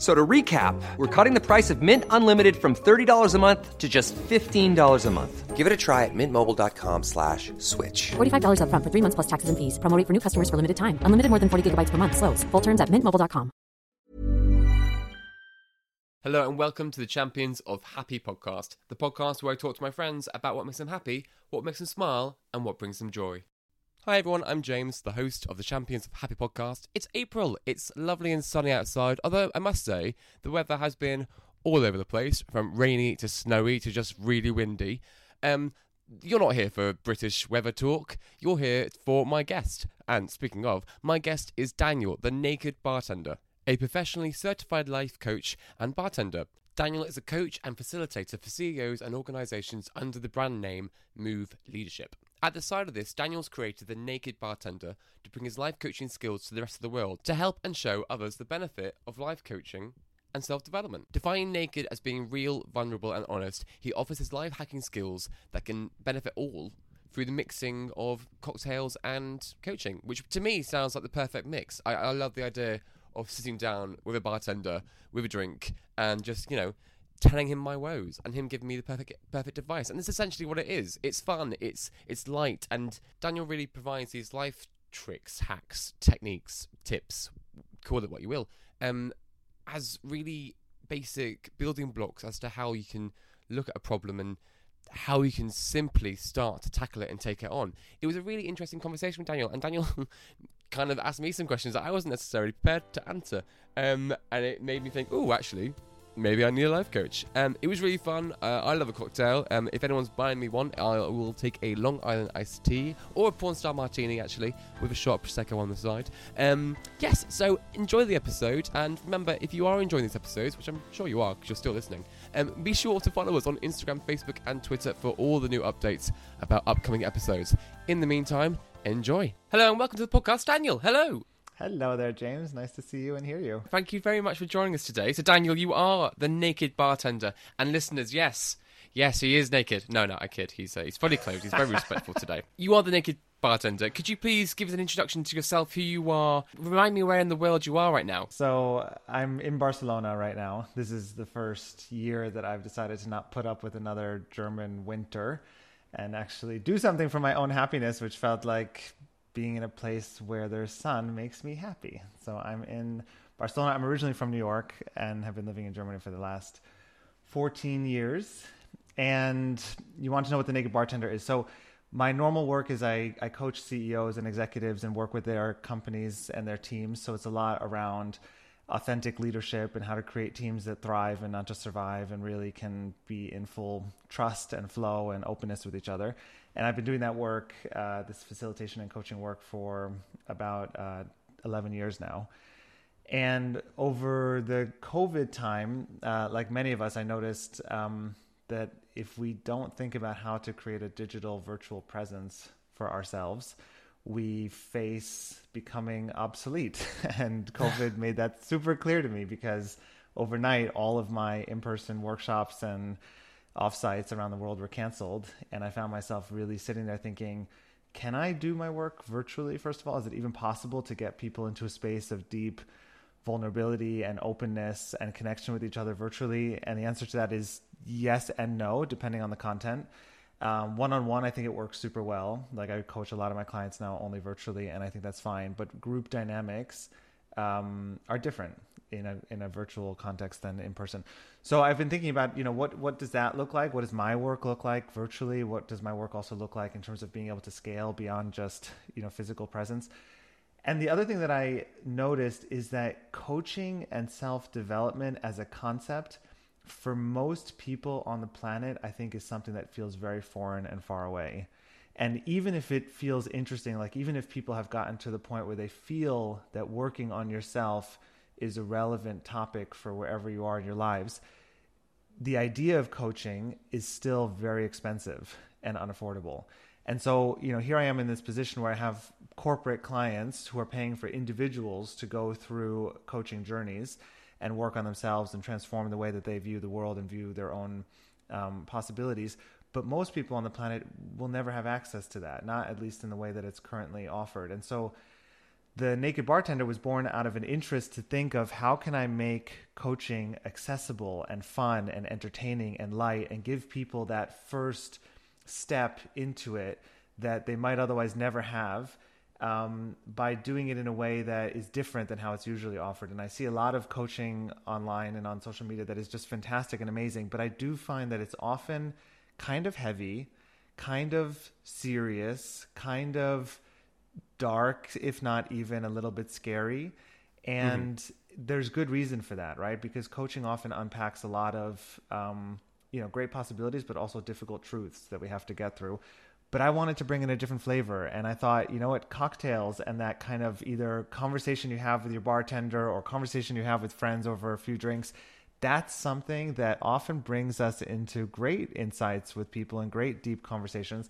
So to recap, we're cutting the price of Mint Unlimited from $30 a month to just $15 a month. Give it a try at mintmobile.com slash switch. $45 upfront for three months plus taxes and fees. Promoting for new customers for limited time. Unlimited more than 40 gigabytes per month. Slows. Full terms at mintmobile.com. Hello and welcome to the Champions of Happy podcast, the podcast where I talk to my friends about what makes them happy, what makes them smile, and what brings them joy. Hi everyone, I'm James, the host of the Champions of Happy podcast. It's April, it's lovely and sunny outside, although I must say the weather has been all over the place, from rainy to snowy to just really windy. Um, you're not here for British weather talk. You're here for my guest. And speaking of, my guest is Daniel, the naked bartender, a professionally certified life coach and bartender. Daniel is a coach and facilitator for CEOs and organizations under the brand name Move Leadership. At the side of this, Daniel's created the Naked Bartender to bring his life coaching skills to the rest of the world to help and show others the benefit of life coaching and self development. Defining naked as being real, vulnerable, and honest, he offers his life hacking skills that can benefit all through the mixing of cocktails and coaching, which to me sounds like the perfect mix. I, I love the idea of sitting down with a bartender with a drink and just, you know, telling him my woes and him giving me the perfect perfect advice. And that's essentially what it is. It's fun, it's it's light, and Daniel really provides these life tricks, hacks, techniques, tips, call it what you will, um, as really basic building blocks as to how you can look at a problem and how you can simply start to tackle it and take it on. It was a really interesting conversation with Daniel, and Daniel kind of asked me some questions that I wasn't necessarily prepared to answer, um, and it made me think, oh, actually, maybe I need a life coach. Um, it was really fun. Uh, I love a cocktail. Um, if anyone's buying me one, I will take a Long Island iced tea or a porn star martini, actually, with a shot of prosecco on the side. Um, yes, so enjoy the episode, and remember, if you are enjoying these episodes, which I'm sure you are because you're still listening, um, be sure to follow us on Instagram, Facebook, and Twitter for all the new updates about upcoming episodes. In the meantime, enjoy. Hello and welcome to the podcast, Daniel. Hello. Hello there, James. Nice to see you and hear you. Thank you very much for joining us today. So, Daniel, you are the naked bartender, and listeners, yes, yes, he is naked. No, no, I kid. He's uh, he's fully clothed. He's very respectful today. You are the naked bartender. Could you please give us an introduction to yourself, who you are? Remind me where in the world you are right now. So, I'm in Barcelona right now. This is the first year that I've decided to not put up with another German winter and actually do something for my own happiness, which felt like being in a place where there's sun makes me happy. So I'm in Barcelona. I'm originally from New York and have been living in Germany for the last 14 years. And you want to know what the naked bartender is. So my normal work is I, I coach CEOs and executives and work with their companies and their teams. So it's a lot around authentic leadership and how to create teams that thrive and not just survive and really can be in full trust and flow and openness with each other. And I've been doing that work, uh, this facilitation and coaching work, for about uh, 11 years now. And over the COVID time, uh, like many of us, I noticed um, that if we don't think about how to create a digital virtual presence for ourselves, we face becoming obsolete. and COVID made that super clear to me because overnight, all of my in person workshops and offsites around the world were canceled. And I found myself really sitting there thinking, can I do my work virtually? First of all, is it even possible to get people into a space of deep vulnerability and openness and connection with each other virtually? And the answer to that is yes and no, depending on the content. One on one, I think it works super well. Like I coach a lot of my clients now only virtually, and I think that's fine. But group dynamics um, are different in a in a virtual context than in person. So I've been thinking about you know what what does that look like? What does my work look like virtually? What does my work also look like in terms of being able to scale beyond just you know physical presence? And the other thing that I noticed is that coaching and self development as a concept for most people on the planet, I think is something that feels very foreign and far away. And even if it feels interesting, like even if people have gotten to the point where they feel that working on yourself is a relevant topic for wherever you are in your lives, the idea of coaching is still very expensive and unaffordable. And so, you know, here I am in this position where I have corporate clients who are paying for individuals to go through coaching journeys and work on themselves and transform the way that they view the world and view their own um, possibilities. But most people on the planet will never have access to that, not at least in the way that it's currently offered. And so, the naked bartender was born out of an interest to think of how can i make coaching accessible and fun and entertaining and light and give people that first step into it that they might otherwise never have um, by doing it in a way that is different than how it's usually offered. And I see a lot of coaching online and on social media that is just fantastic and amazing, but I do find that it's often kind of heavy, kind of serious, kind of dark, if not even a little bit scary. And mm-hmm. there's good reason for that, right? Because coaching often unpacks a lot of, um, you know, great possibilities, but also difficult truths that we have to get through but I wanted to bring in a different flavor. And I thought, you know what, cocktails and that kind of either conversation you have with your bartender or conversation you have with friends over a few drinks, that's something that often brings us into great insights with people and great deep conversations.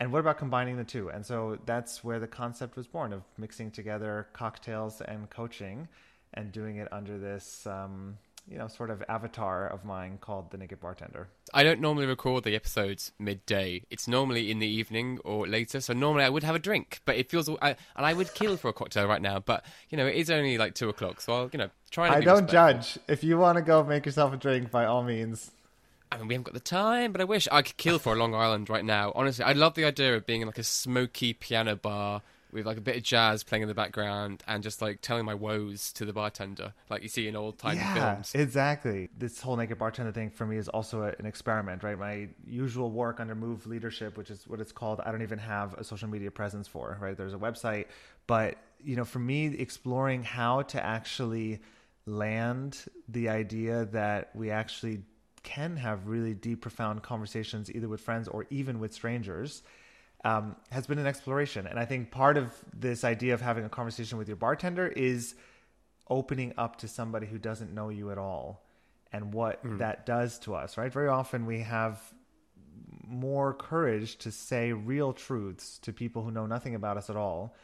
And what about combining the two? And so that's where the concept was born of mixing together cocktails and coaching and doing it under this um, you know sort of avatar of mine called the naked bartender. I don't normally record the episodes midday. It's normally in the evening or later. So normally i would have a drink but it feels I, and i would kill for a cocktail right now but you know it is only like two o'clock. So i'll you know try and. i don't judge. If you want to go make yourself a drink by all means I mean, we haven't got the time, but I wish I could kill for a Long Island right now. Honestly, I love the idea of being in like a smoky piano bar with like a bit of jazz playing in the background and just like telling my woes to the bartender, like you see in old time yeah, films. Exactly. This whole naked bartender thing for me is also a, an experiment, right? My usual work under Move Leadership, which is what it's called, I don't even have a social media presence for, right? There's a website, but you know, for me, exploring how to actually land the idea that we actually can have really deep, profound conversations, either with friends or even with strangers um, has been an exploration. And I think part of this idea of having a conversation with your bartender is opening up to somebody who doesn't know you at all and what mm. that does to us, right? Very often we have more courage to say real truths to people who know nothing about us at all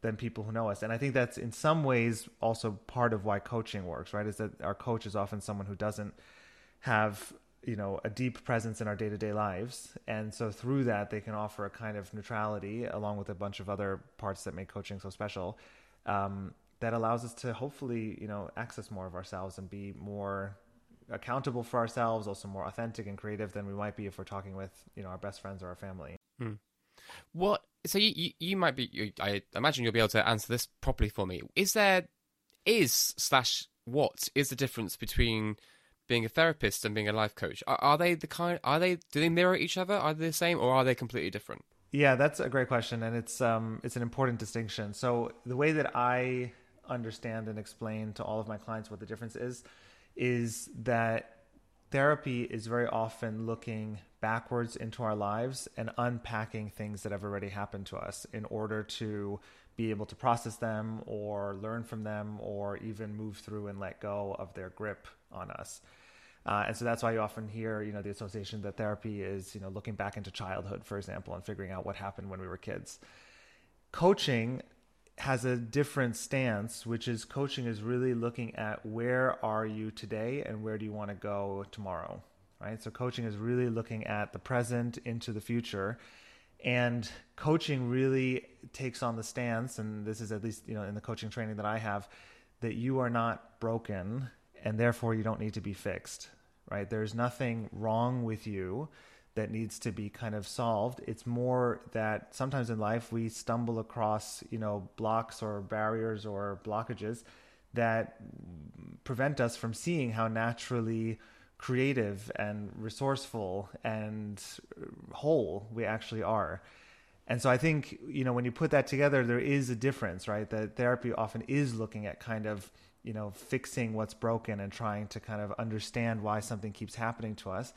than people who know us. And I think that's in some ways also part of why coaching works, right? Is that our coach is often someone who doesn't have you know a deep presence in our day-to-day lives. And so through that they can offer a kind of neutrality along with a bunch of other parts that make coaching so special um, that allows us to hopefully you know access more of ourselves and be more accountable for ourselves also more authentic and creative than we might be if we're talking with you know our best friends or our family. Hmm. what so you, you, you might be you, i imagine you'll be able to answer this properly for me. Is there is slash what is the difference between being a therapist and being a life coach are, are, they the kind are they do they mirror each other? Are they the same or are they completely different? Yeah that's a great question and it's um it's an important distinction. So the way that i understand and explain to all of my clients what the difference is is that therapy is very often looking backwards into our lives and unpacking things that have already happened to us in order to be able to process them or learn from them or even move through and let go of their grip on us. Uh, and so that's why you often hear, you know, the association that therapy is, you know, looking back into childhood, for example, and figuring out what happened when we were kids. Coaching has a different stance, which is coaching is really looking at where are you today and where do you want to go tomorrow, right? So coaching is really looking at the present into the future and coaching really takes on the stance and this is at least you know in the coaching training that i have that you are not broken and therefore you don't need to be fixed right there's nothing wrong with you that needs to be kind of solved it's more that sometimes in life we stumble across you know blocks or barriers or blockages that prevent us from seeing how naturally creative and resourceful and whole we actually are. And so I think, you know, when you put that together, there is a difference, right? That therapy often is looking at kind of, you know, fixing what's broken and trying to kind of understand why something keeps happening to us.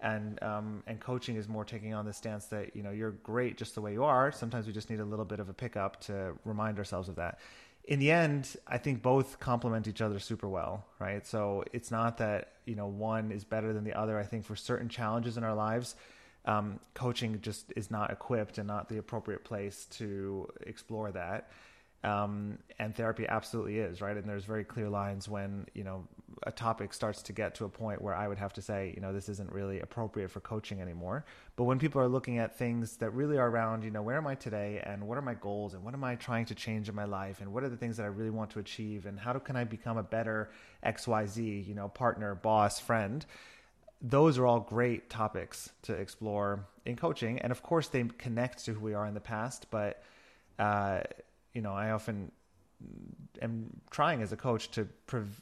And um, and coaching is more taking on the stance that you know you're great just the way you are. Sometimes we just need a little bit of a pickup to remind ourselves of that. In the end, I think both complement each other super well, right? So it's not that you know one is better than the other. I think for certain challenges in our lives, um, coaching just is not equipped and not the appropriate place to explore that. Um, and therapy absolutely is right. And there's very clear lines when you know a topic starts to get to a point where I would have to say, you know, this isn't really appropriate for coaching anymore. But when people are looking at things that really are around, you know, where am I today, and what are my goals, and what am I trying to change in my life, and what are the things that I really want to achieve, and how can I become a better X Y Z, you know, partner, boss, friend those are all great topics to explore in coaching, and of course they connect to who we are in the past. But uh, you know, I often am trying as a coach to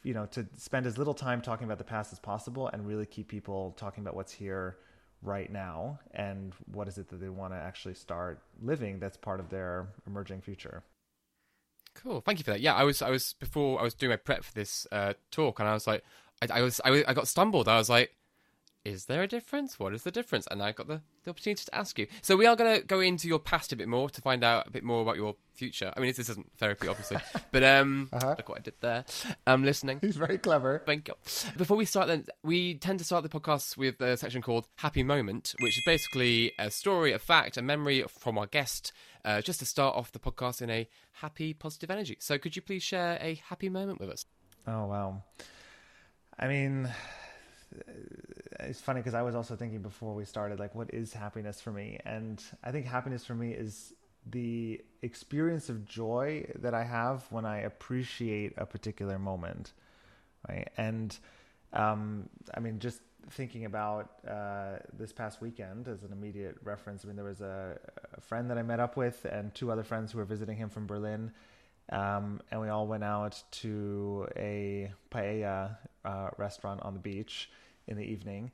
you know to spend as little time talking about the past as possible, and really keep people talking about what's here right now and what is it that they want to actually start living that's part of their emerging future. Cool, thank you for that. Yeah, I was I was before I was doing my prep for this uh, talk, and I was like, I, I was I, I got stumbled. I was like is there a difference? What is the difference? And I got the, the opportunity to ask you. So we are going to go into your past a bit more to find out a bit more about your future. I mean, this isn't therapy, obviously, but um, uh-huh. look what I did there. I'm listening. He's very clever. Thank you. Before we start, then we tend to start the podcast with a section called Happy Moment, which is basically a story, a fact, a memory from our guest, uh, just to start off the podcast in a happy, positive energy. So could you please share a happy moment with us? Oh wow. I mean it's funny because I was also thinking before we started, like, what is happiness for me? And I think happiness for me is the experience of joy that I have when I appreciate a particular moment, right? And um, I mean, just thinking about uh, this past weekend as an immediate reference, I mean, there was a, a, friend that I met up with and two other friends who were visiting him from Berlin. Um, and we all went out to a paella uh, restaurant on the beach in the evening.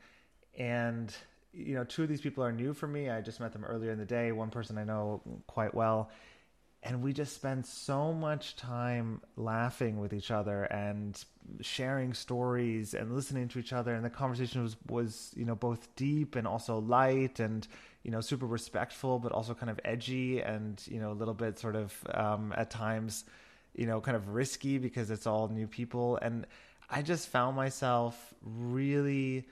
And, you know, two of these people are new for me. I just met them earlier in the day. One person I know quite well. And we just spend so much time laughing with each other and sharing stories and listening to each other. And the conversation was, was, you know, both deep and also light and, you know, super respectful, but also kind of edgy and, you know, a little bit sort of um, at times, you know, kind of risky because it's all new people. And I just found myself really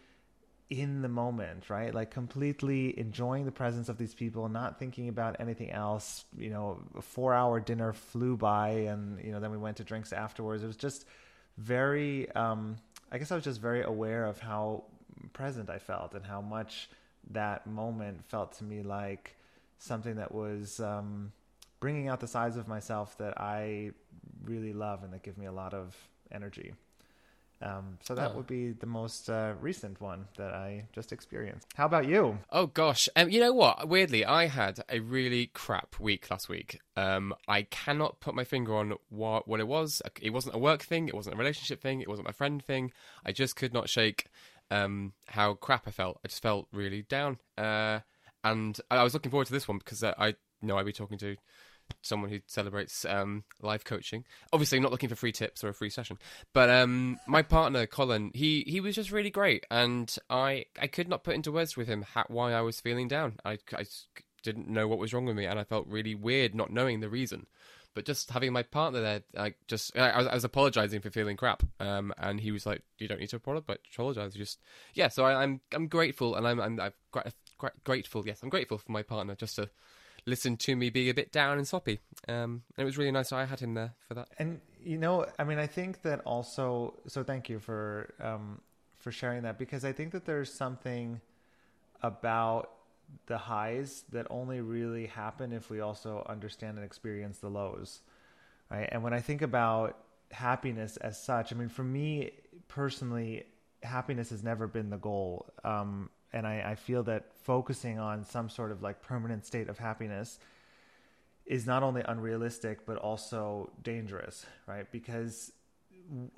in the moment, right? Like completely enjoying the presence of these people, not thinking about anything else. You know, a four hour dinner flew by and, you know, then we went to drinks afterwards. It was just very, um, I guess I was just very aware of how present I felt and how much that moment felt to me like something that was um, bringing out the sides of myself that I really love and that give me a lot of energy. Um, so that oh. would be the most uh, recent one that I just experienced. How about you? Oh gosh, um, you know what? Weirdly, I had a really crap week last week. Um, I cannot put my finger on what what it was. It wasn't a work thing. It wasn't a relationship thing. It wasn't my friend thing. I just could not shake um, how crap I felt. I just felt really down. Uh, and I was looking forward to this one because uh, I know I'd be talking to someone who celebrates um, life coaching. Obviously, not looking for free tips or a free session, but um, my partner Colin, he he was just really great, and I I could not put into words with him how, why I was feeling down. I, I didn't know what was wrong with me, and I felt really weird not knowing the reason. But just having my partner there, I just I, I was, apologizing for feeling crap, um, and he was like, "You don't need to apologize. Just yeah." So I, am I'm, I'm grateful, and I'm I'm, I'm grateful. Yes, I'm grateful for my partner just to listened to me being a bit down and sloppy. Um, and it was really nice. I had him there for that. And you know, I mean, I think that also. So thank you for um, for sharing that because I think that there's something about the highs that only really happen if we also understand and experience the lows, right? And when I think about happiness as such, I mean, for me personally, happiness has never been the goal. Um, and I, I feel that focusing on some sort of like permanent state of happiness is not only unrealistic but also dangerous, right? Because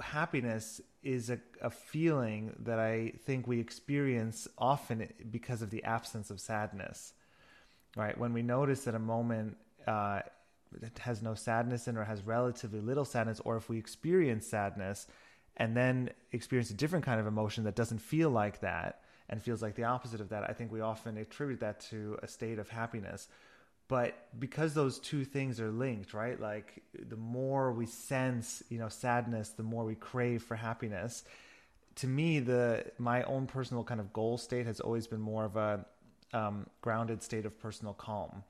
happiness is a, a feeling that I think we experience often because of the absence of sadness. right? When we notice that a moment uh, has no sadness in or has relatively little sadness, or if we experience sadness and then experience a different kind of emotion that doesn't feel like that and feels like the opposite of that, I think we often attribute that to a state of happiness. But because those two things are linked, right? Like the more we sense, you know, sadness, the more we crave for happiness. To me, the my own personal kind of goal state has always been more of a um, grounded state of personal calm,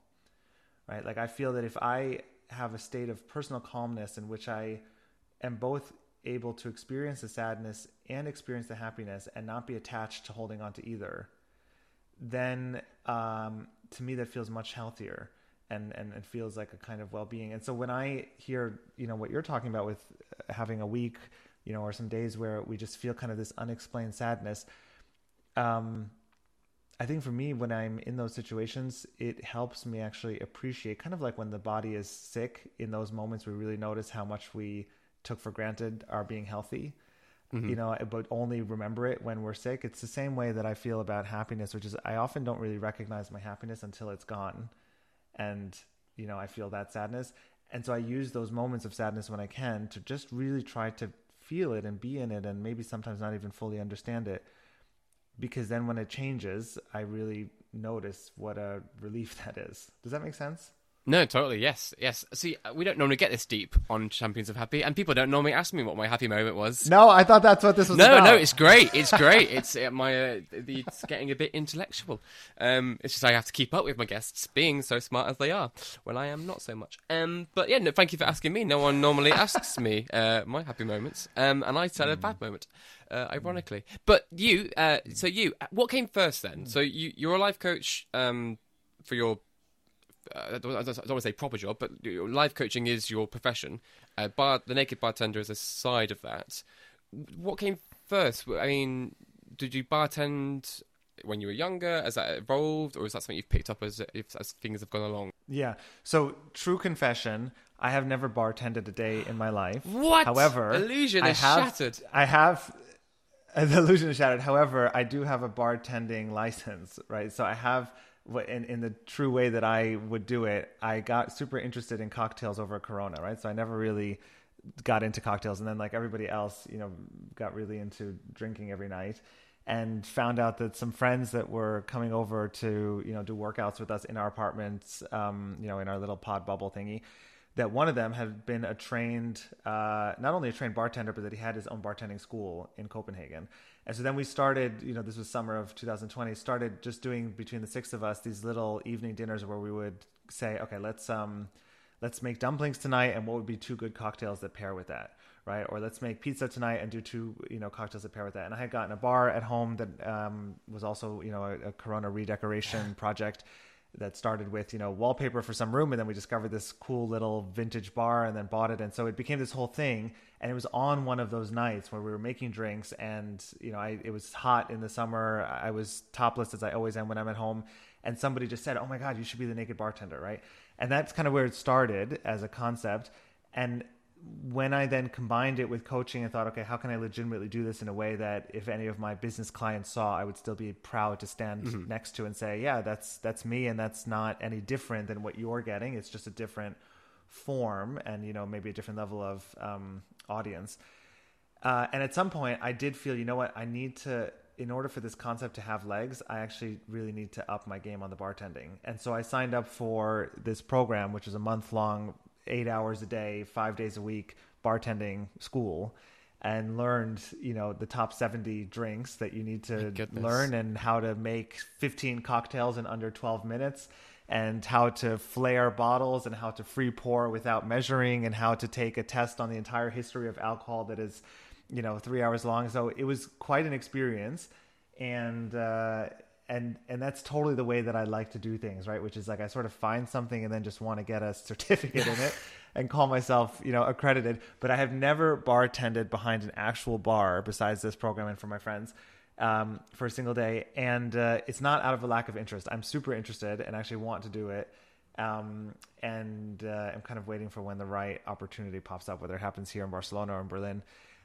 right? Like I feel that if I have a state of personal calmness in which I am both able to experience the sadness and experience the happiness and not be attached to holding on to either, then um, to me that feels much healthier and, and it feels like a kind of well-being. And so when I hear, you know, what you're talking about with having a week, you know, or some days where we just feel kind of this unexplained sadness, um, I think for me, when I'm in those situations, it helps me actually appreciate kind of like when the body is sick in those moments, we really notice how much we took for granted our being healthy. Mm-hmm. You know, but only remember it when we're sick. It's the same way that I feel about happiness, which is I often don't really recognize my happiness until it's gone. And, you know, I feel that sadness. And so I use those moments of sadness when I can to just really try to feel it and be in it and maybe sometimes not even fully understand it because then when it changes, I really notice what a relief that is. Does that make sense? No, totally. Yes, yes. See, we don't normally get this deep on Champions of Happy, and people don't normally ask me what my happy moment was. No, I thought that's what this was. No, about. no, it's great. It's great. it's uh, my uh, it's getting a bit intellectual. Um, it's just I have to keep up with my guests being so smart as they are when I am not so much. Um, but yeah, no, thank you for asking me. No one normally asks me uh, my happy moments, um, and I said a bad moment. Uh, ironically, but you, uh, so you, what came first then? So you, you're a life coach um, for your uh, I don't want to say proper job, but life coaching is your profession. Uh, bar, the naked bartender is a side of that. What came first? I mean, did you bartend when you were younger? Has that evolved, or is that something you've picked up as as things have gone along? Yeah. So, true confession: I have never bartended a day in my life. What? However, illusion I is have, shattered. I have. The illusion is shattered. However, I do have a bartending license, right? So I have in, in the true way that I would do it, I got super interested in cocktails over Corona, right? So I never really got into cocktails, and then like everybody else, you know, got really into drinking every night, and found out that some friends that were coming over to you know do workouts with us in our apartments, um, you know, in our little pod bubble thingy. That one of them had been a trained, uh, not only a trained bartender, but that he had his own bartending school in Copenhagen and so then we started, you know, this was summer of 2020, started just doing between the six of us these little evening dinners where we would say, okay, let's um let's make dumplings tonight and what would be two good cocktails that pair with that, right? Or let's make pizza tonight and do two, you know, cocktails that pair with that. And I had gotten a bar at home that um, was also, you know, a, a Corona redecoration project that started with you know wallpaper for some room and then we discovered this cool little vintage bar and then bought it and so it became this whole thing and it was on one of those nights where we were making drinks and you know I, it was hot in the summer i was topless as i always am when i'm at home and somebody just said oh my god you should be the naked bartender right and that's kind of where it started as a concept and when I then combined it with coaching and thought, okay, how can I legitimately do this in a way that if any of my business clients saw, I would still be proud to stand mm-hmm. next to and say, yeah, that's that's me, and that's not any different than what you're getting. It's just a different form, and you know maybe a different level of um, audience. Uh, and at some point, I did feel, you know what, I need to. In order for this concept to have legs, I actually really need to up my game on the bartending. And so I signed up for this program, which is a month long eight hours a day, five days a week bartending school and learned, you know, the top 70 drinks that you need to learn and how to make 15 cocktails in under 12 minutes and how to flare bottles and how to free pour without measuring and how to take a test on the entire history of alcohol that is, you know, three hours long. So it was quite an experience. And, uh, and and that's totally the way that I like to do things, right? Which is like I sort of find something and then just want to get a certificate in it and call myself, you know, accredited. But I have never bartended behind an actual bar besides this program and for my friends um, for a single day. And uh, it's not out of a lack of interest. I'm super interested and actually want to do it. Um, and uh, I'm kind of waiting for when the right opportunity pops up, whether it happens here in Barcelona or in Berlin.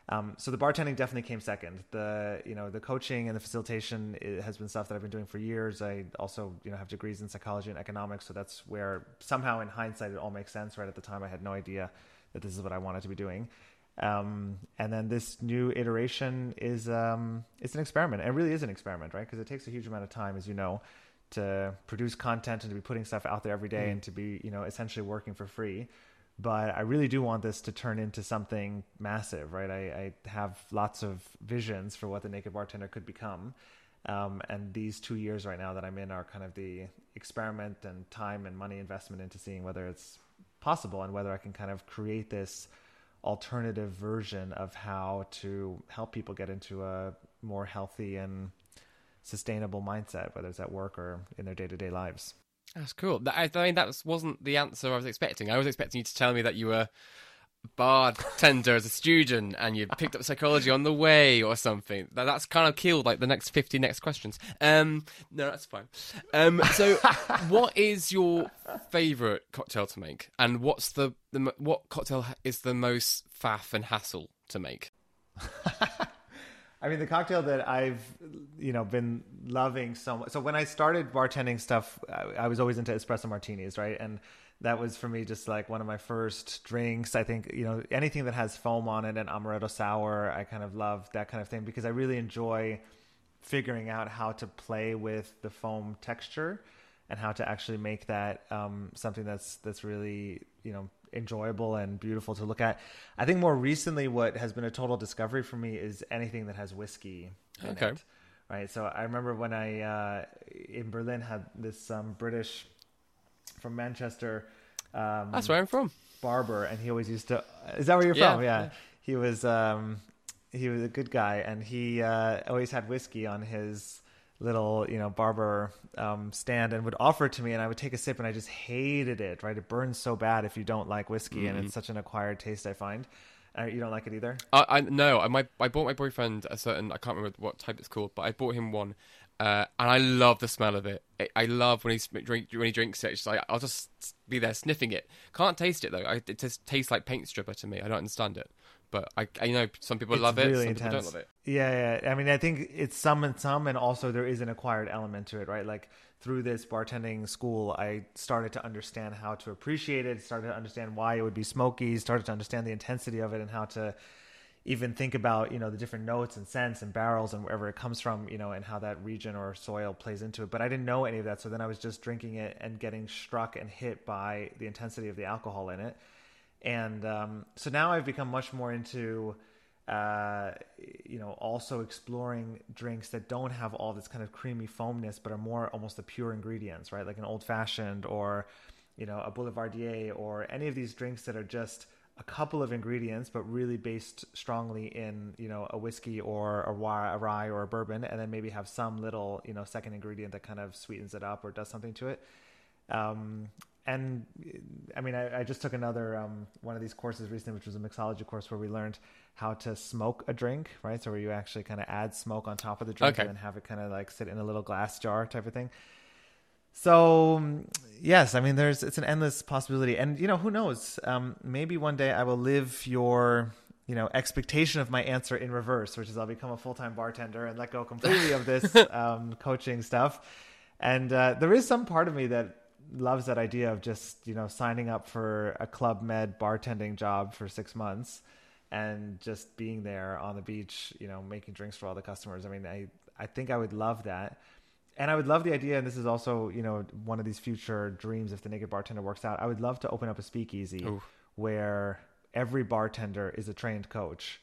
Um, so the bartending definitely came second. The you know the coaching and the facilitation has been stuff that I've been doing for years. I also you know have degrees in psychology and economics, so that's where somehow in hindsight it all makes sense. Right at the time, I had no idea that this is what I wanted to be doing. Um, and then this new iteration is um, it's an experiment. It really is an experiment, right? Because it takes a huge amount of time, as you know, to produce content and to be putting stuff out there every day mm. and to be you know essentially working for free but I really do want this to turn into something massive, right? I, I have lots of visions for what the Naked Bartender could become. Um, and these two years right now that I'm in are kind of the experiment and time and money investment into seeing whether it's possible and whether I can kind of create this alternative version of how to help people get into a more healthy and sustainable mindset, whether it's at work or in their day to day lives. That's cool. I, I mean, that wasn't the answer I was expecting. I was expecting you to tell me that you were bartender as a student and you picked up psychology on the way or something. That, that's kind of killed like the next 50 next questions. Um, no, that's fine. Um, so, what is your favorite cocktail to make, and what's the, the what cocktail is the most faff and hassle to make? I mean, the cocktail that I've, you know, been loving so much. So when I started bartending stuff, I, I, was always into espresso martinis, right? And that was for me just like one of my first drinks. I think, you know, anything that has foam on it and amaretto sour, I kind of love that kind of thing because I really enjoy figuring out how to play with the foam texture and how to actually make that um, something that's that's really, you know, enjoyable and beautiful to look at. I think more recently, what has been a total discovery for me is anything that has whiskey. okay. It, right. So I remember when I uh, in Berlin had this um, British from Manchester. Um, That's where I'm from. Barber, and he always used to. Is that where you're yeah, from? Yeah. yeah. He was. Um, he was a good guy, and he uh, always had whiskey on his little you know barber um, stand and would offer it to me and i would take a sip and i just hated it right it burns so bad if you don't like whiskey mm-hmm. and it's mm-hmm. such an acquired taste i find uh, you don't like it either I, I no I, my, I bought my boyfriend a certain i can't remember what type it's called but i bought him one uh, and I love the smell of it. I love when he drink when he drinks it. It's like I'll just be there sniffing it. Can't taste it though. I, it just tastes like paint stripper to me. I don't understand it but I, I know some people it's love it, some intense. people don't love it. Yeah, yeah. I mean, I think it's some and some, and also there is an acquired element to it, right? Like through this bartending school, I started to understand how to appreciate it, started to understand why it would be smoky, started to understand the intensity of it, and how to even think about you know the different notes and scents and barrels and wherever it comes from you know and how that region or soil plays into it. But i didn't know any of that. So then i was just drinking it and getting struck and hit by the intensity of the alcohol in it. And um, so now I've become much more into uh, you know also exploring drinks that don't have all this kind of creamy foamness but are more almost the pure ingredients right? Like an old fashioned or you know a boulevardier or any of these drinks that are just a couple of ingredients but really based strongly in you know a whiskey or a rye, a rye or a bourbon and then maybe have some little you know second ingredient that kind of sweetens it up or does something to it um, and I mean, I, I just took another um, one of these courses recently, which was a mixology course where we learned how to smoke a drink, right? So where you actually kind of add smoke on top of the drink okay. and then have it kind of like sit in a little glass jar type of thing. So yes, I mean, there's it's an endless possibility, and you know, who knows? Um, maybe one day I will live your you know expectation of my answer in reverse, which is I'll become a full time bartender and let go completely of this um, coaching stuff. And uh, there is some part of me that loves that idea of just you know signing up for a club med bartending job for six months and just being there on the beach you know making drinks for all the customers i mean i i think i would love that and i would love the idea and this is also you know one of these future dreams if the naked bartender works out i would love to open up a speakeasy Ooh. where every bartender is a trained coach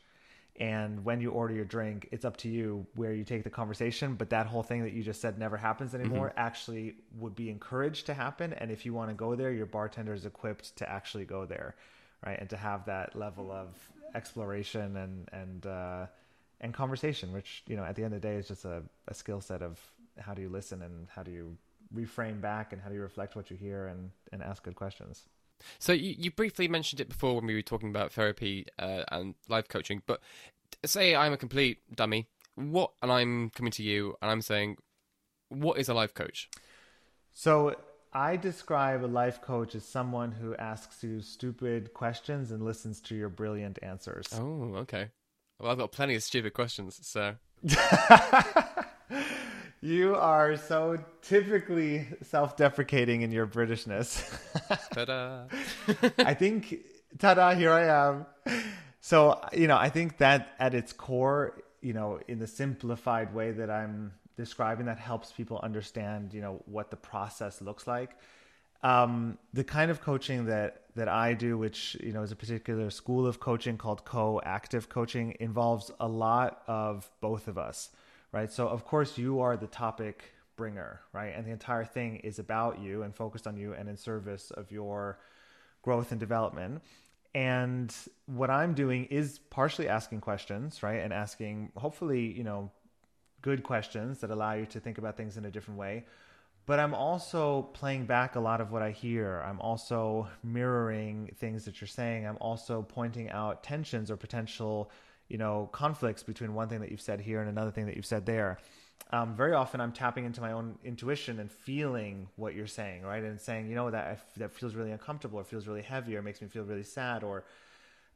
and when you order your drink it's up to you where you take the conversation but that whole thing that you just said never happens anymore mm-hmm. actually would be encouraged to happen and if you want to go there your bartender is equipped to actually go there right and to have that level of exploration and and uh, and conversation which you know at the end of the day is just a, a skill set of how do you listen and how do you reframe back and how do you reflect what you hear and and ask good questions so you, you briefly mentioned it before when we were talking about therapy uh, and life coaching, but say I'm a complete dummy, what, and I'm coming to you and I'm saying, what is a life coach? So I describe a life coach as someone who asks you stupid questions and listens to your brilliant answers. Oh, okay. Well, I've got plenty of stupid questions, so. you are so typically self-deprecating in your Britishness. Ta-da! I think, ta-da! Here I am. So you know, I think that at its core, you know, in the simplified way that I'm describing, that helps people understand, you know, what the process looks like. Um, the kind of coaching that that I do, which you know is a particular school of coaching called co-active coaching, involves a lot of both of us, right? So of course you are the topic bringer, right? And the entire thing is about you and focused on you and in service of your growth and development. And what I'm doing is partially asking questions, right? And asking hopefully, you know, good questions that allow you to think about things in a different way but I'm also playing back a lot of what I hear. I'm also mirroring things that you're saying. I'm also pointing out tensions or potential, you know, conflicts between one thing that you've said here and another thing that you've said there. Um, very often, I'm tapping into my own intuition and feeling what you're saying, right? And saying, you know, that that feels really uncomfortable, or feels really heavy, or makes me feel really sad, or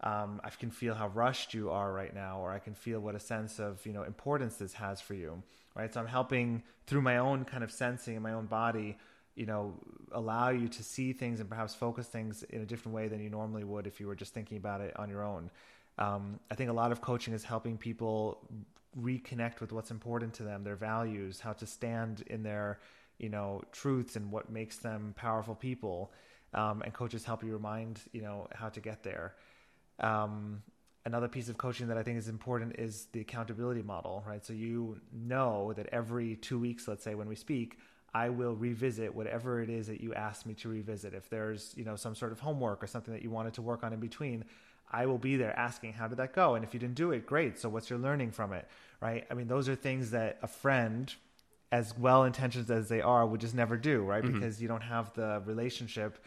um, I can feel how rushed you are right now, or I can feel what a sense of you know importance this has for you right? So I'm helping through my own kind of sensing in my own body, you know, allow you to see things and perhaps focus things in a different way than you normally would if you were just thinking about it on your own. Um, I think a lot of coaching is helping people reconnect with what's important to them, their values, how to stand in their, you know, truths and what makes them powerful people. Um, and coaches help you remind, you know, how to get there. Um, another piece of coaching that I think is important is the accountability model, right? So you know that every two weeks, let's say when we speak, I will revisit whatever it is that you asked me to revisit. If there's, you know, some sort of homework or something that you wanted to work on in between, I will be there asking, how did that go? And if you didn't do it, great. So what's your learning from it, right? I mean, those are things that a friend, as well intentioned as they are, would just never do, right? Mm-hmm. Because you don't have the relationship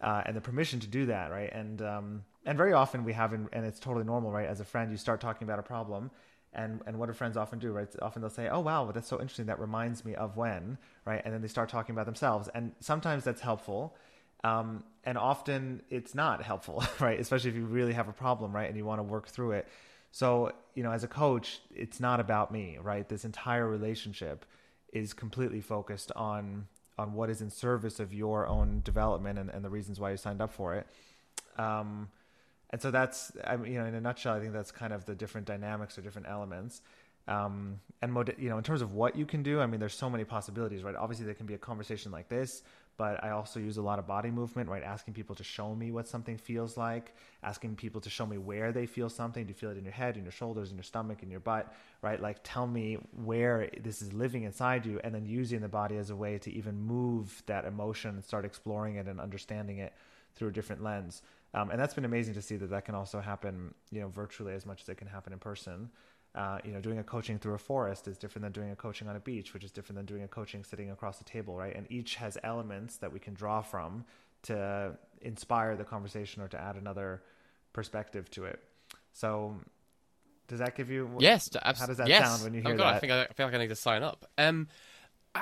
uh, and the permission to do that, right? And um, and very often we have, and it's totally normal, right? As a friend, you start talking about a problem, and and what do friends often do, right? Often they'll say, "Oh wow, that's so interesting. That reminds me of when," right? And then they start talking about themselves, and sometimes that's helpful, um, and often it's not helpful, right? Especially if you really have a problem, right, and you want to work through it. So you know, as a coach, it's not about me, right? This entire relationship is completely focused on on what is in service of your own development and, and the reasons why you signed up for it. Um, and so that's I mean, you know in a nutshell I think that's kind of the different dynamics or different elements um, and mod- you know in terms of what you can do I mean there's so many possibilities right obviously there can be a conversation like this but I also use a lot of body movement right? Asking people to show me what something feels like asking people to show me where they feel something. Do you feel it in your head in your shoulders in your stomach in your butt right? Like tell me where this is living inside you and then using the body as a way to even move that emotion and start exploring it and understanding it through a different lens. Um, and that's been amazing to see that that can also happen, you know, virtually as much as it can happen in person. Uh, you know, doing a coaching through a forest is different than doing a coaching on a beach, which is different than doing a coaching sitting across the table, right? And each has elements that we can draw from to inspire the conversation or to add another perspective to it. So, does that give you? Yes. How does that yes. sound when you hear oh God, that? I think I, I, feel like I need to sign up. Um,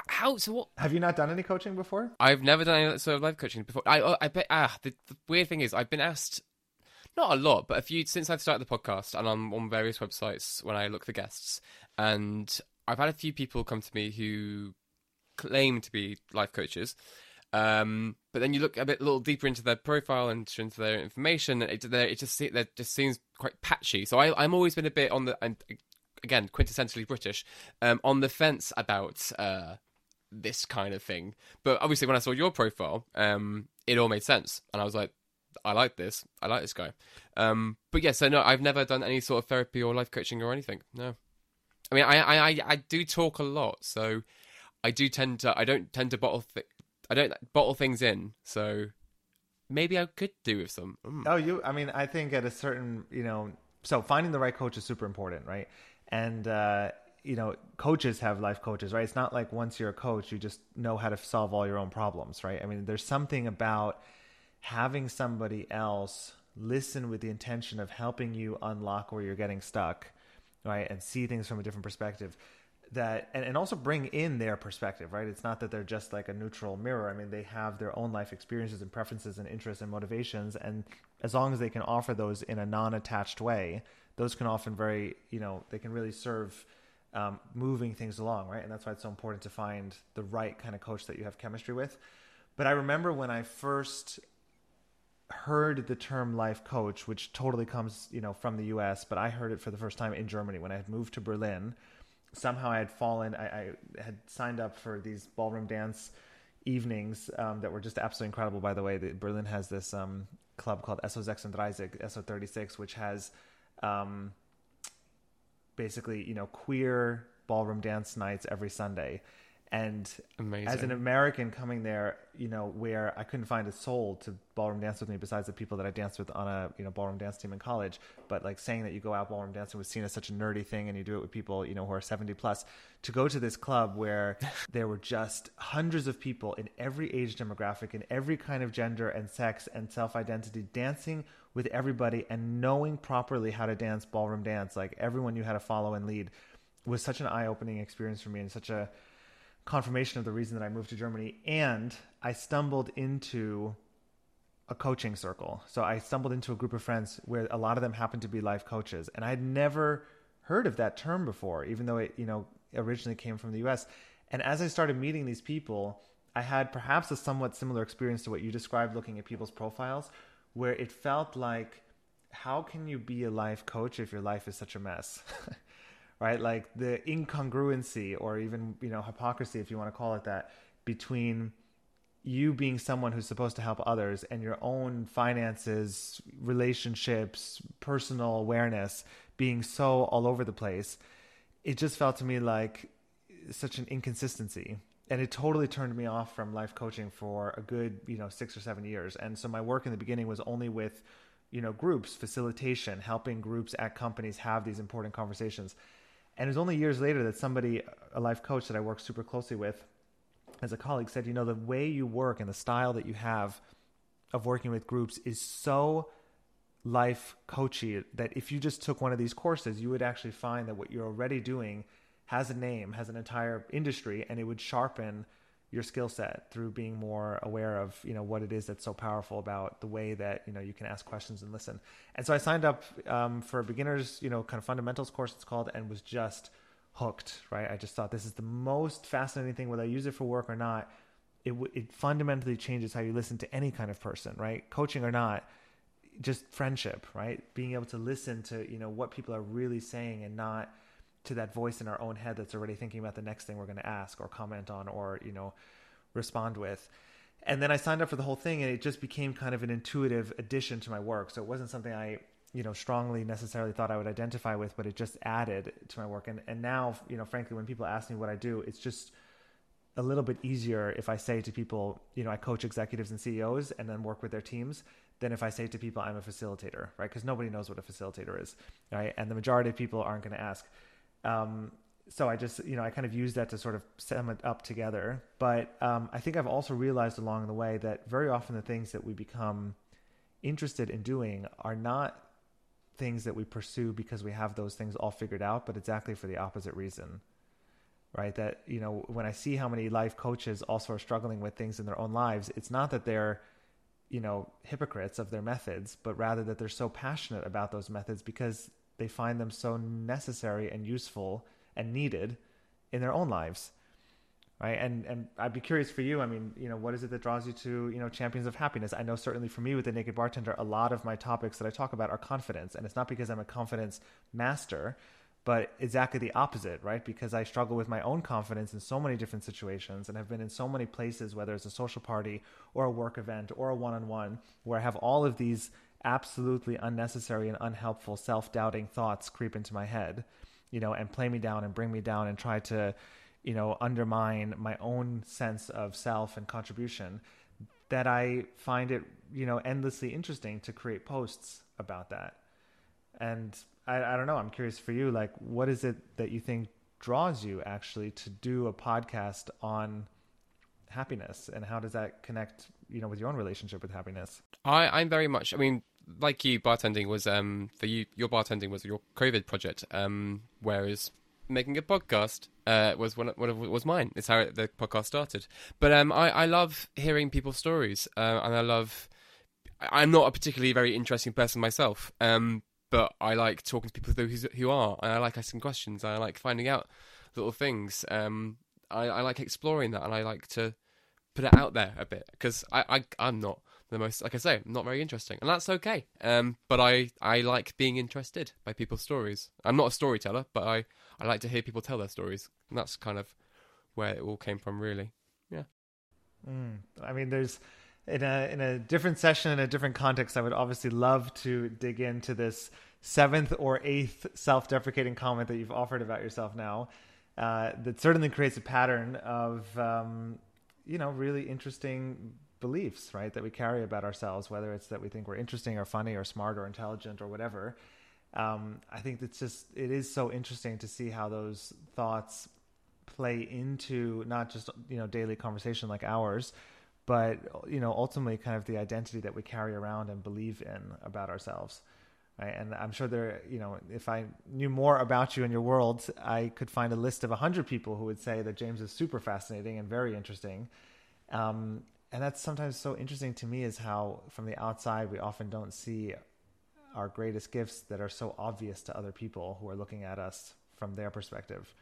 how so? What have you not done any coaching before? I've never done any sort of live coaching before. I oh, I bet ah the, the, weird thing is I've been asked not a lot, but a few since I've started the podcast and I'm on various websites when I look for guests, and I've had a few people come to me who claim to be life coaches. Um, but then you look a bit a little deeper into their profile and into their information, and it, it just it just seems quite patchy. So I, I'm always been a bit on the and again quintessentially British, um, on the fence about uh, this kind of thing. But obviously, when I saw your profile, um, it all made sense, and I was like, I like this. I like this guy. Um, but yeah, so no, I've never done any sort of therapy or life coaching or anything. No, I mean, I I I do talk a lot, so I do tend to I don't tend to bottle th- I don't bottle things in, so maybe I could do with some. Mm. Oh, you? I mean, I think at a certain you know, so finding the right coach is super important, right? and uh, you know coaches have life coaches right it's not like once you're a coach you just know how to solve all your own problems right i mean there's something about having somebody else listen with the intention of helping you unlock where you're getting stuck right and see things from a different perspective that and, and also bring in their perspective right it's not that they're just like a neutral mirror i mean they have their own life experiences and preferences and interests and motivations and as long as they can offer those in a non-attached way those can often very, you know, they can really serve um, moving things along, right? And that's why it's so important to find the right kind of coach that you have chemistry with. But I remember when I first heard the term life coach, which totally comes, you know, from the US, but I heard it for the first time in Germany when I had moved to Berlin. Somehow I had fallen, I, I had signed up for these ballroom dance evenings um, that were just absolutely incredible. By the way, the, Berlin has this um, club called SO36, SO36, which has um, basically, you know, queer ballroom dance nights every Sunday. And Amazing. as an American coming there, you know, where I couldn't find a soul to ballroom dance with me besides the people that I danced with on a, you know, ballroom dance team in college. But like saying that you go out ballroom dancing was seen as such a nerdy thing and you do it with people, you know, who are 70 plus. To go to this club where there were just hundreds of people in every age demographic, in every kind of gender and sex and self identity dancing with everybody and knowing properly how to dance ballroom dance, like everyone knew how to follow and lead was such an eye opening experience for me and such a, confirmation of the reason that I moved to Germany. And I stumbled into a coaching circle. So I stumbled into a group of friends where a lot of them happened to be life coaches. And I'd never heard of that term before, even though it, you know, originally came from the US. And as I started meeting these people, I had perhaps a somewhat similar experience to what you described looking at people's profiles, where it felt like, how can you be a life coach if your life is such a mess? right? Like the incongruency or even, you know, hypocrisy, if you want to call it that, between you being someone who's supposed to help others and your own finances, relationships, personal awareness being so all over the place. It just felt to me like such an inconsistency. And it totally turned me off from life coaching for a good, you know, six or seven years. And so my work in the beginning was only with, you know, groups, facilitation, helping groups at companies have these important conversations. And it was only years later that somebody, a life coach that I work super closely with, as a colleague, said, you know, the way you work and the style that you have of working with groups is so life coachy that if you just took one of these courses, you would actually find that what you're already doing has a name, has an entire industry, and it would sharpen your skill set through being more aware of you know what it is that's so powerful about the way that you know you can ask questions and listen. And so i signed up um, for a beginners you know kind of fundamentals course it's called and was just hooked right? I just thought this is the most fascinating thing whether i use it for work or not it, it fundamentally changes how you listen to any kind of person right? Coaching or not just friendship right? Being able to listen to you know what people are really saying and not to that voice in our own head that's already thinking about the next thing we're going to ask or comment on or you know respond with. And then i signed up for the whole thing and it just became kind of an intuitive addition to my work. So it wasn't something i you know strongly necessarily thought i would identify with but it just added to my work. And and now you know frankly when people ask me what i do it's just a little bit easier if i say to people you know i coach executives and ceos and then work with their teams than if i say to people i'm a facilitator right? Because nobody knows what a facilitator is right? And the majority of people aren't going to ask um, so I just, you know, I kind of use that to sort of sum it up together. But um, I think I've also realized along the way that very often the things that we become interested in doing are not things that we pursue because we have those things all figured out, but exactly for the opposite reason. Right? That, you know, when I see how many life coaches also are struggling with things in their own lives, it's not that they're, you know, hypocrites of their methods, but rather that they're so passionate about those methods because they find them so necessary and useful and needed in their own lives right? And and i'd be curious for you i mean you know what is it that draws you to you know champions of happiness? I know certainly for me with the naked bartender a lot of my topics that i talk about are confidence and it's not because i'm a confidence master but exactly the opposite right? Because i struggle with my own confidence in so many different situations and have been in so many places whether it's a social party or a work event or a one-on-one where i have all of these absolutely unnecessary and unhelpful self-doubting thoughts creep into my head you know and play me down and bring me down and try to you know undermine my own sense of self and contribution that i find it you know endlessly interesting to create posts about that. And i, I don't know i'm curious for you like what is it that you think draws you actually to do a podcast on happiness and how does that connect you know with your own relationship with happiness I, I'm very much. I mean, like you, bartending was um for you. Your bartending was your COVID project. Um, whereas making a podcast uh was one one of was mine. It's how the podcast started. But um, I I love hearing people's stories. Uh, and I love. I'm not a particularly very interesting person myself. Um, but I like talking to people who who are, and I like asking questions. And I like finding out little things. Um, I, I like exploring that, and I like to put it out there a bit because I, I I'm not the most like I say I'm not very interesting, and that's okay. Um, but I I like being interested by people's stories. I'm not a storyteller, but I I like to hear people tell their stories, and that's kind of where it all came from, really. Yeah. Mm, I mean, there's in a in a different session in a different context. I would obviously love to dig into this seventh or eighth self-deprecating comment that you've offered about yourself now. Uh, that certainly creates a pattern of um, you know really interesting beliefs, right? That we carry about ourselves, whether it's that we think we're interesting or funny or smart or intelligent or whatever. Um, I think it's just it is so interesting to see how those thoughts play into not just you know daily conversation like ours, but you know ultimately kind of the identity that we carry around and believe in about ourselves. Right? And I'm sure there, you know, if I knew more about you and your world, I could find a list of 100 people who would say that James is super fascinating and very interesting. Um, and that's sometimes so interesting to me is how from the outside we often don't see our greatest gifts that are so obvious to other people who are looking at us from their perspective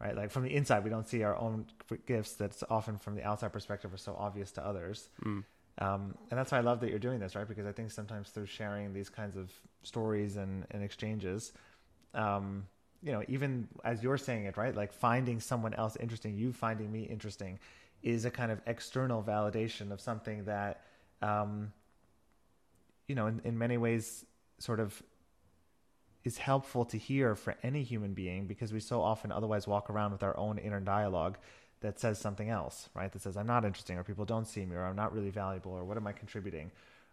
right like from the inside we don't see our own gifts that's often from the outside perspective are so obvious to others mm. Um, and that's why i love that you're doing this right? Because i think sometimes through sharing these kinds of stories and, and exchanges um, you know even as you're saying it right like finding someone else interesting you finding me interesting is a kind of external validation of something that, um, you know, in, in many ways, sort of is helpful to hear for any human being because we so often otherwise walk around with our own inner dialogue that says something else, right? That says, I'm not interesting, or people don't see me, or I'm not really valuable, or what am I contributing,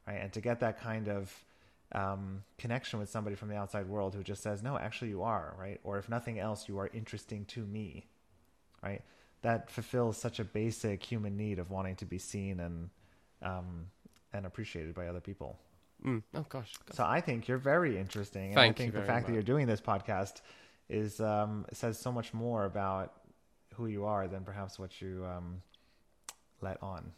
right? And to get that kind of um, connection with somebody from the outside world who just says, no, actually you are, right? Or if nothing else, you are interesting to me, right? that fulfills such a basic human need of wanting to be seen and um, and appreciated by other people. Mm. Oh gosh. So I think you're very interesting. And Thank I think the fact much. that you're doing this podcast is um, says so much more about who you are than perhaps what you um, let on.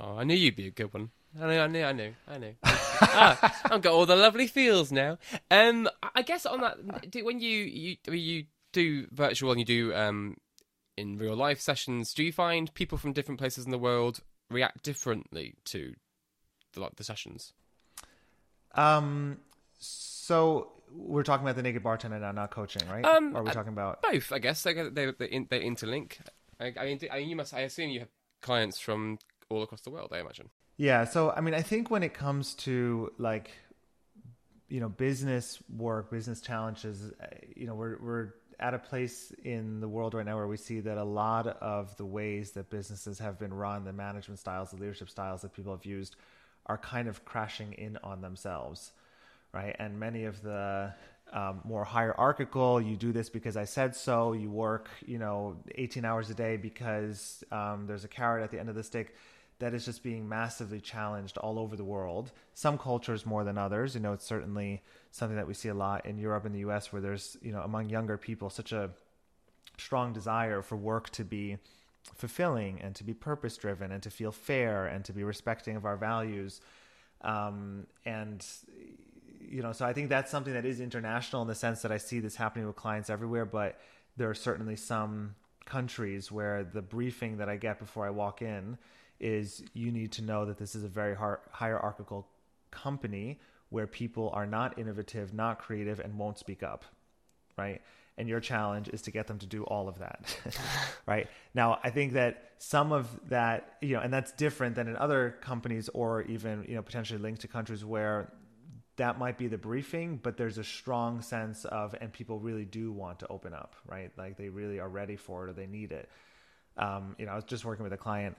Oh, I knew you'd be a good one. I knew, I knew, I knew, I knew. ah, I've got all the lovely feels now. Um, I guess on that, do, when you you you do virtual and you do um in real life sessions, do you find people from different places in the world react differently to the like the sessions? Um, so we're talking about the naked bartender now, not coaching, right? Um, or are we talking about both? I guess they they they, they interlink. I, I mean, I mean, you must. I assume you have clients from all across the world. I imagine. Yeah. So I mean, I think when it comes to like, you know, business work, business challenges, uh, you know, we're we're at a place in the world right now where we see that a lot of the ways that businesses have been run, the management styles, the leadership styles that people have used, are kind of crashing in on themselves, right? And many of the um, more hierarchical, you do this because I said so. You work, you know, 18 hours a day because um, there's a carrot at the end of the stick that is just being massively challenged all over the world. Some cultures more than others. You know, it's certainly something that we see a lot in Europe and the US where there's, you know, among younger people such a strong desire for work to be fulfilling and to be purpose driven and to feel fair and to be respecting of our values. Um, and you know, so I think that's something that is international in the sense that I see this happening with clients everywhere, but there are certainly some countries where the briefing that I get before I walk in is you need to know that this is a very hierarchical company where people are not innovative, not creative, and won't speak up, right? And your challenge is to get them to do all of that, right? Now, I think that some of that, you know, and that's different than in other companies or even, you know, potentially linked to countries where that might be the briefing, but there's a strong sense of, and people really do want to open up, right? Like they really are ready for it or they need it. Um, you know, I was just working with a client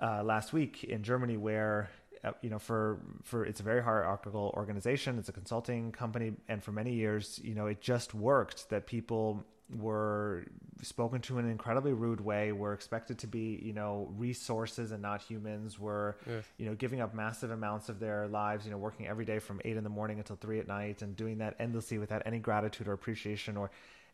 uh, last week in Germany where uh, you know for for it's a very hierarchical organization it's a consulting company and for many years you know it just worked that people were spoken to in an incredibly rude way were expected to be you know resources and not humans were yes. you know giving up massive amounts of their lives you know working every day from 8 in the morning until 3 at night and doing that endlessly without any gratitude or appreciation or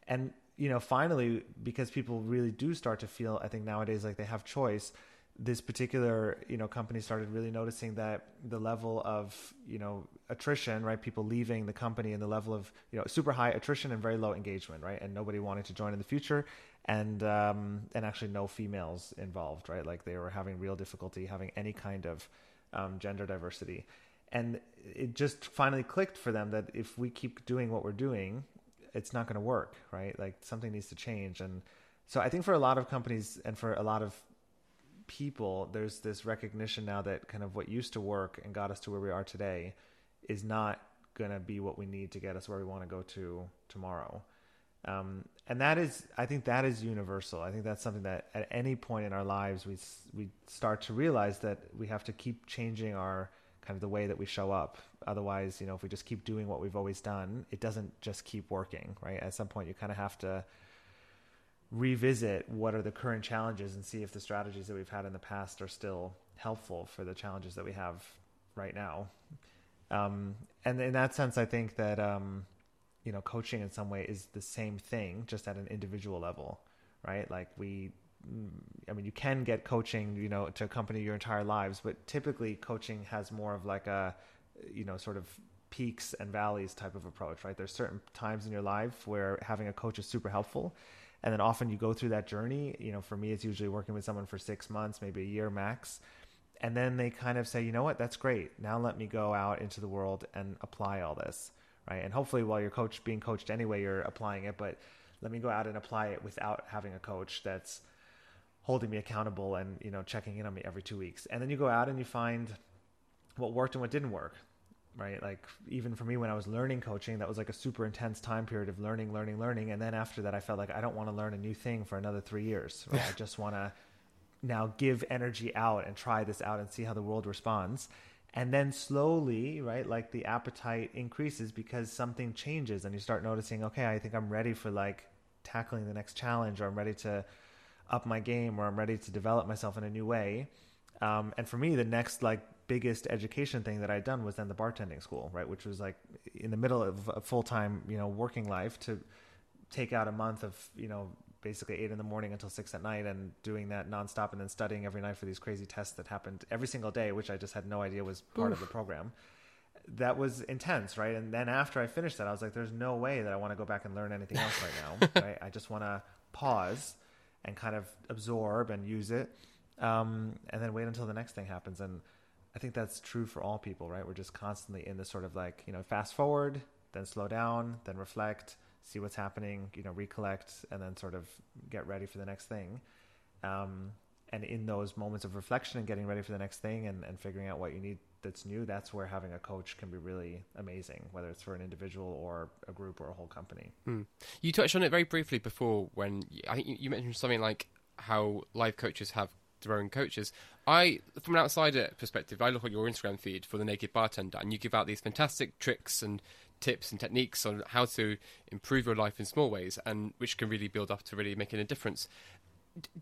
and you know finally because people really do start to feel i think nowadays like they have choice this particular you know company started really noticing that the level of you know attrition right people leaving the company and the level of you know super high attrition and very low engagement right and nobody wanted to join in the future and um, and actually no females involved right like they were having real difficulty having any kind of um, gender diversity. And it just finally clicked for them that if we keep doing what we're doing it's not going to work right like something needs to change. And so i think for a lot of companies and for a lot of people, there's this recognition now that kind of what used to work and got us to where we are today is not going to be what we need to get us where we want to go to tomorrow. Um, and that is, I think that is universal. I think that's something that at any point in our lives, we, we start to realize that we have to keep changing our kind of the way that we show up. Otherwise, you know, if we just keep doing what we've always done, it doesn't just keep working, right? At some point, you kind of have to revisit what are the current challenges and see if the strategies that we've had in the past are still helpful for the challenges that we have right now. Um, and in that sense, I think that um, you know coaching in some way is the same thing, just at an individual level, right? Like we, I mean, you can get coaching, you know, to accompany your entire lives, but typically coaching has more of like a, you know, sort of peaks and valleys type of approach, right? There's certain times in your life where having a coach is super helpful and then often you go through that journey. You know for me it's usually working with someone for six months maybe a year max. And then they kind of say you know what? That's great. Now let me go out into the world and apply all this. Right? And hopefully while you're coach being coached anyway you're applying it but let me go out and apply it without having a coach that's holding me accountable and you know checking in on me every two weeks. And then you go out and you find what worked and what didn't work right? Like even for me when I was learning coaching, that was like a super intense time period of learning, learning, learning. And then after that, I felt like I don't want to learn a new thing for another three years. Right? I just want to now give energy out and try this out and see how the world responds. And then slowly, right, like the appetite increases because something changes and you start noticing, okay, I think I'm ready for like tackling the next challenge or I'm ready to up my game or I'm ready to develop myself in a new way. Um, and for me, the next like biggest education thing that I'd done was then the bartending school, right? Which was like in the middle of a full time, you know, working life to take out a month of, you know, basically eight in the morning until six at night and doing that nonstop and then studying every night for these crazy tests that happened every single day, which I just had no idea was part Oof. of the program. That was intense, right? And then after I finished that, I was like, there's no way that I want to go back and learn anything else right now, right? I just want to pause and kind of absorb and use it. Um, and then wait until the next thing happens. And think that's true for all people, right? We're just constantly in this sort of like, you know, fast forward, then slow down, then reflect, see what's happening, you know, recollect, and then sort of get ready for the next thing. Um, and in those moments of reflection and getting ready for the next thing and, and figuring out what you need that's new, that's where having a coach can be really amazing, whether it's for an individual or a group or a whole company. Mm. You touched on it very briefly before when I think you mentioned something like how life coaches have their own coaches. I, from an outsider perspective, I look at your Instagram feed for the Naked Bartender, and you give out these fantastic tricks and tips and techniques on how to improve your life in small ways, and which can really build up to really making a difference.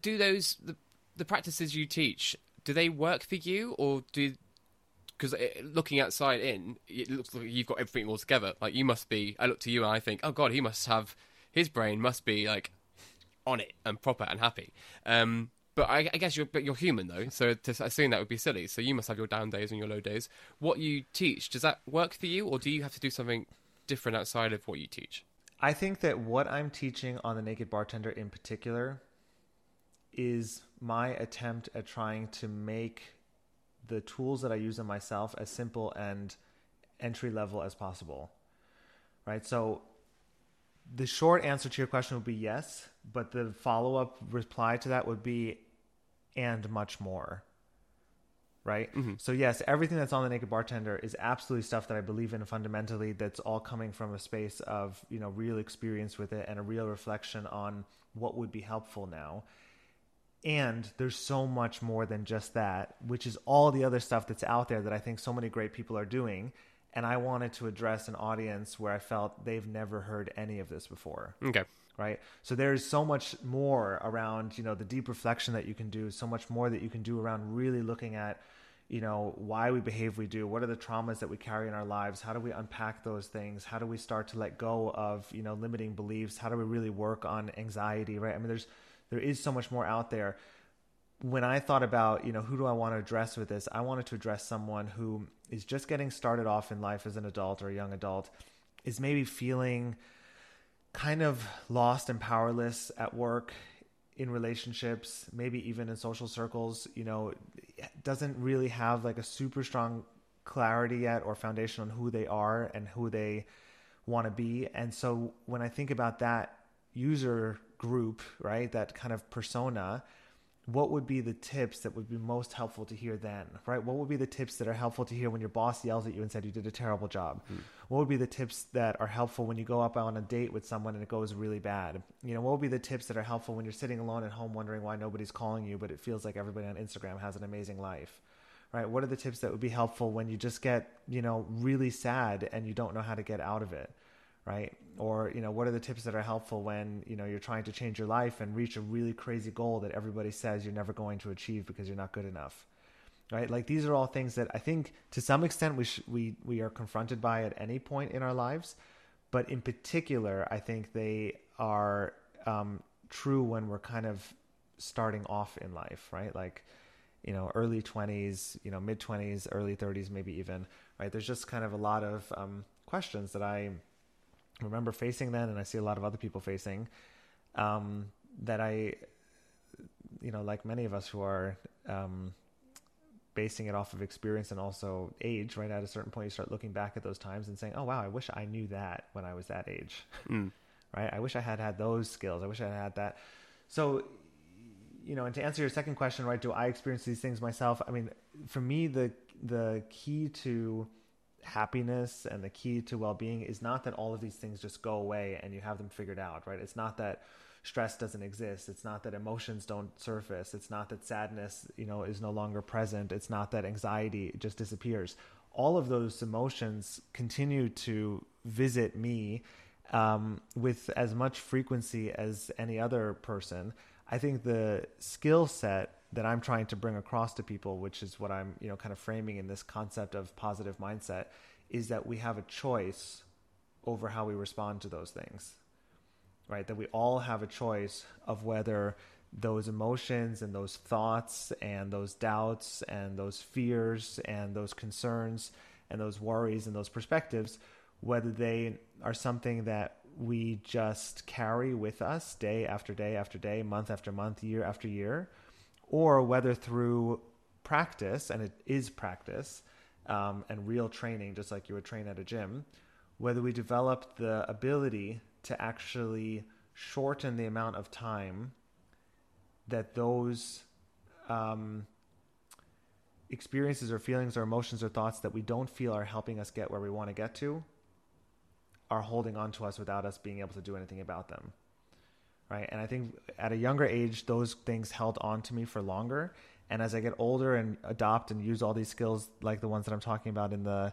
Do those the, the practices you teach? Do they work for you, or do because looking outside in, it looks like you've got everything all together. Like you must be. I look to you and I think, oh God, he must have his brain must be like on it and proper and happy. Um, but I, I, guess you're but you're human though, so to assume that would be silly. So you must have your down days and your low days. What you teach does that work for you, or do you have to do something different outside of what you teach? I think that what I'm teaching on the Naked Bartender in particular is my attempt at trying to make the tools that I use on myself as simple and entry level as possible. Right? So the short answer to your question would be yes, but the follow up reply to that would be and much more. Right? Mm-hmm. So, yes, everything that's on the Naked Bartender is absolutely stuff that I believe in fundamentally, that's all coming from a space of, you know, real experience with it and a real reflection on what would be helpful now. And there's so much more than just that, which is all the other stuff that's out there that I think so many great people are doing. And I wanted to address an audience where I felt they've never heard any of this before. Okay right? So there's so much more around you know the deep reflection that you can do so much more that you can do around really looking at you know why we behave we do. What are the traumas that we carry in our lives? How do we unpack those things? How do we start to let go of you know limiting beliefs? How do we really work on anxiety right? I mean there's there is so much more out there. When I thought about, you know, who do I want to address with this, I wanted to address someone who is just getting started off in life as an adult or a young adult, is maybe feeling kind of lost and powerless at work, in relationships, maybe even in social circles, you know, doesn't really have like a super strong clarity yet or foundation on who they are and who they want to be. And so when I think about that user group, right, that kind of persona, what would be the tips that would be most helpful to hear then, right? What would be the tips that are helpful to hear when your boss yells at you and said you did a terrible job? Mm. What would be the tips that are helpful when you go up on a date with someone and it goes really bad? You know, what would be the tips that are helpful when you're sitting alone at home wondering why nobody's calling you, but it feels like everybody on Instagram has an amazing life? Right? What are the tips that would be helpful when you just get, you know, really sad and you don't know how to get out of it? right? Or, you know, what are the tips that are helpful when, you know, you're trying to change your life and reach a really crazy goal that everybody says you're never going to achieve because you're not good enough? Right? Like these are all things that I think to some extent we sh- we we are confronted by at any point in our lives, but in particular, I think they are um, true when we're kind of starting off in life, right? Like, you know, early 20s, you know, mid 20s, early 30s, maybe even, right? There's just kind of a lot of um, questions that I remember facing then, and I see a lot of other people facing, um, that I, you know, like many of us who are um, basing it off of experience and also age, right? At a certain point, you start looking back at those times and saying, "Oh wow, I wish I knew that when I was that age." Mm. Right? I wish I had had those skills. I wish I had had that. So, you know, and to answer your second question, right? Do I experience these things myself? I mean, for me, the the key to happiness and the key to well-being is not that all of these things just go away and you have them figured out right it's not that stress doesn't exist. It's not that emotions don't surface. It's not that sadness you know is no longer present. It's not that anxiety just disappears. All of those emotions continue to visit me um, with as much frequency as any other person. I think the skill set that I'm trying to bring across to people, which is what I'm, you know, kind of framing in this concept of positive mindset, is that we have a choice over how we respond to those things. Right? That we all have a choice of whether those emotions and those thoughts and those doubts and those fears and those concerns and those worries and those perspectives, whether they are something that we just carry with us day after day after day, month after month, year after year, or whether through practice, and it is practice um, and real training, just like you would train at a gym, whether we develop the ability to actually shorten the amount of time that those um, experiences or feelings or emotions or thoughts that we don't feel are helping us get where we want to get to are holding on to us without us being able to do anything about them right? And I think at a younger age, those things held on to me for longer. And as I get older and adopt and use all these skills, like the ones that I'm talking about in the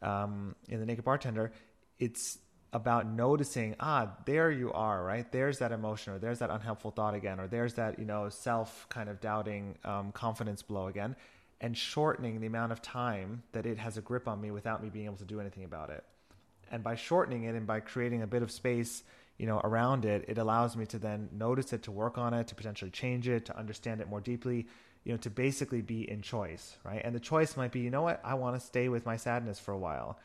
um, in the Naked Bartender, it's about noticing ah there you are right? There's that emotion or there's that unhelpful thought again or there's that you know self kind of doubting um, confidence blow again and shortening the amount of time that it has a grip on me without me being able to do anything about it. And by shortening it and by creating a bit of space you know around it it allows me to then notice it to work on it to potentially change it to understand it more deeply you know to basically be in choice right? And the choice might be you know what? I want to stay with my sadness for a while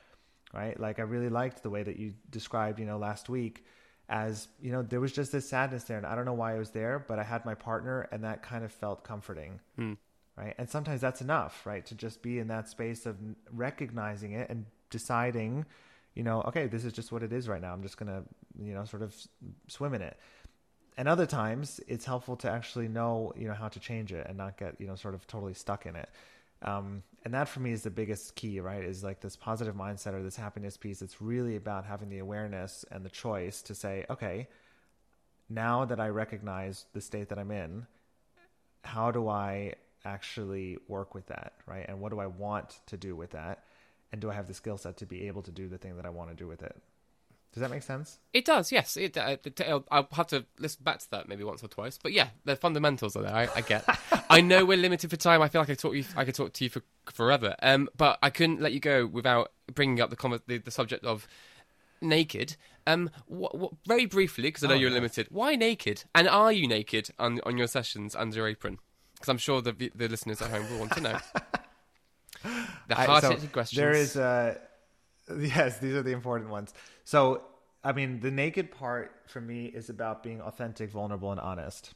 right like i really liked the way that you described you know last week as you know there was just this sadness there and i don't know why it was there but i had my partner and that kind of felt comforting mm. right and sometimes that's enough right to just be in that space of recognizing it and deciding you know, okay, this is just what it is right now. I'm just going to, you know, sort of swim in it. And other times it's helpful to actually know, you know, how to change it and not get, you know, sort of totally stuck in it. Um, and that for me is the biggest key, right? Is like this positive mindset or this happiness piece. It's really about having the awareness and the choice to say, okay, now that I recognize the state that I'm in, how do I actually work with that, right? And what do I want to do with that? and do I have the skill set to be able to do the thing that I want to do with it? Does that make sense? It does, yes. It, uh, I'll have to listen back to that maybe once or twice. But yeah, the fundamentals are there. I, I get. I know we're limited for time. I feel like I talk you. I could talk to you for forever. Um, but I couldn't let you go without bringing up the the, the subject of naked. Um, what, what, very briefly, because I know oh, you're limited. Why naked? And are you naked on on your sessions under your apron? Because I'm sure the the listeners at home will want to know. The I- hard so questions. There is uh yes, these are the important ones. So I mean the naked part for me is about being authentic, vulnerable, and honest.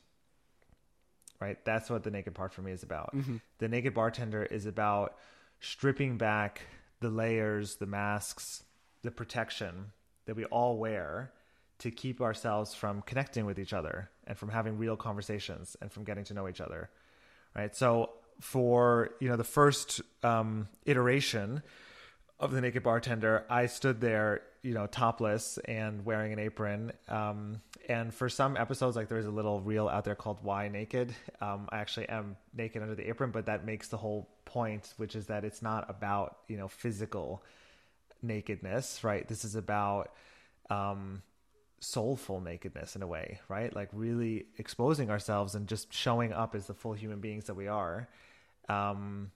Right? That's what the naked part for me is about. The naked bartender is about stripping back the layers, the masks, the protection that we all wear to keep ourselves from connecting with each other and from having real conversations and from getting to know each other right so for you know the first um, iteration of the naked bartender i stood there you know topless and wearing an apron um, and for some episodes like there's a little reel out there called why naked um, i actually am naked under the apron but that makes the whole point which is that it's not about you know physical nakedness right this is about um, soulful nakedness in a way, right? Like really exposing ourselves and just showing up as the full human beings that we are. Um,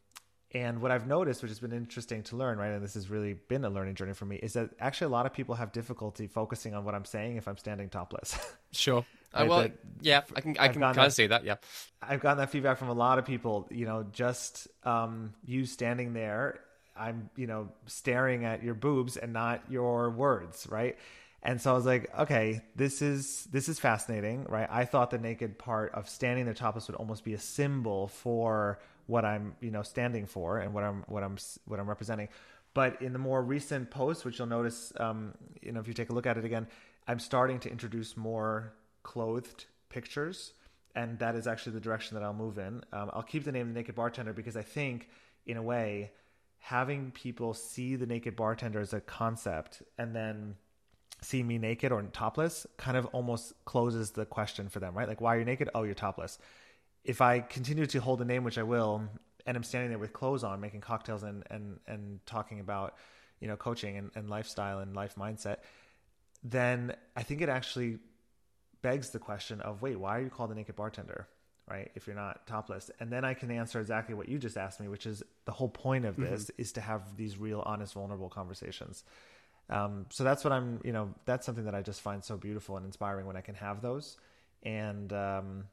and what I've noticed, which has been interesting to learn, right, and this has really been a learning journey for me, is that actually a lot of people have difficulty focusing on what I'm saying if I'm standing topless. sure. Uh, Right, well, that- yeah, I can I I've can kind of see that. Yeah. I've gotten that feedback from a lot of people. You know, just um, you standing there, I'm, you know, staring at your boobs and not your words, right? And so I was like, okay, this is this is fascinating, right? I thought the naked part of standing there topless would almost be a symbol for what I'm, you know, standing for and what I'm what I'm what I'm representing. But in the more recent posts, which you'll notice, um, you know, if you take a look at it again, I'm starting to introduce more clothed pictures and that is actually the direction that I'll move in. Um, I'll keep the name the Naked Bartender because I think, in a way, having people see the Naked Bartender as a concept and then see me naked or topless kind of almost closes the question for them, right? Like, why are you naked? Oh, you're topless. If I continue to hold a name, which I will, and I'm standing there with clothes on, making cocktails and and and talking about, you know, coaching and, and lifestyle and life mindset, then I think it actually begs the question of wait, why are you called a naked bartender? Right? If you're not topless. And then I can answer exactly what you just asked me, which is the whole point of this is to have these real, honest, vulnerable conversations. Um, so that's what I'm, you know, that's something that I just find so beautiful and inspiring when I can have those. And um,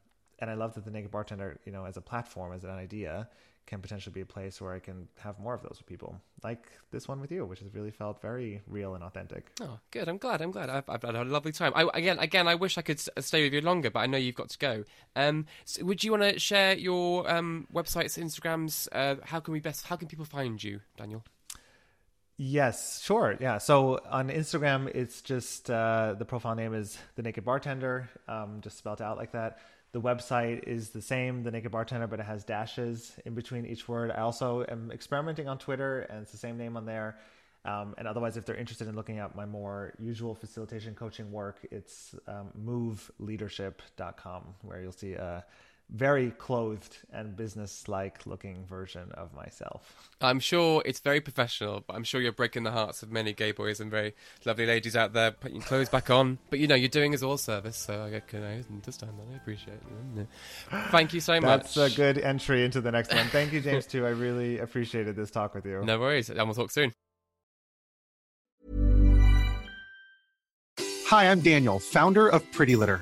and I love that the naked bartender, you know, as a platform, as an idea, can potentially be a place where I can have more of those with people, like this one with you, which has really felt very real and authentic. Oh, good. I'm glad. I'm glad. I've, I've had a lovely time. I, again, again, I wish I could stay with you longer, but I know you've got to go. Um, so would you want to share your um, websites, Instagrams? Uh, how can we best? How can people find you, Daniel? Yes, sure. Yeah. So on Instagram, it's just uh, the profile name is the Naked Bartender, um, just spelled out like that. The website is the same, the Naked Bartender, but it has dashes in between each word. I also am experimenting on Twitter, and it's the same name on there. Um, and otherwise, if they're interested in looking at my more usual facilitation coaching work, it's um, moveleadership.com, where you'll see a very clothed and business-like looking version of myself. I'm sure it's very professional, but I'm sure you're breaking the hearts of many gay boys and very lovely ladies out there putting clothes back on. But you know, you're doing us all service, so I can I understand that. I appreciate it. Thank you so much. That's a good entry into the next one. Thank you, James, too. I really appreciated this talk with you. No worries, and we'll talk soon. Hi, I'm Daniel, founder of Pretty Litter.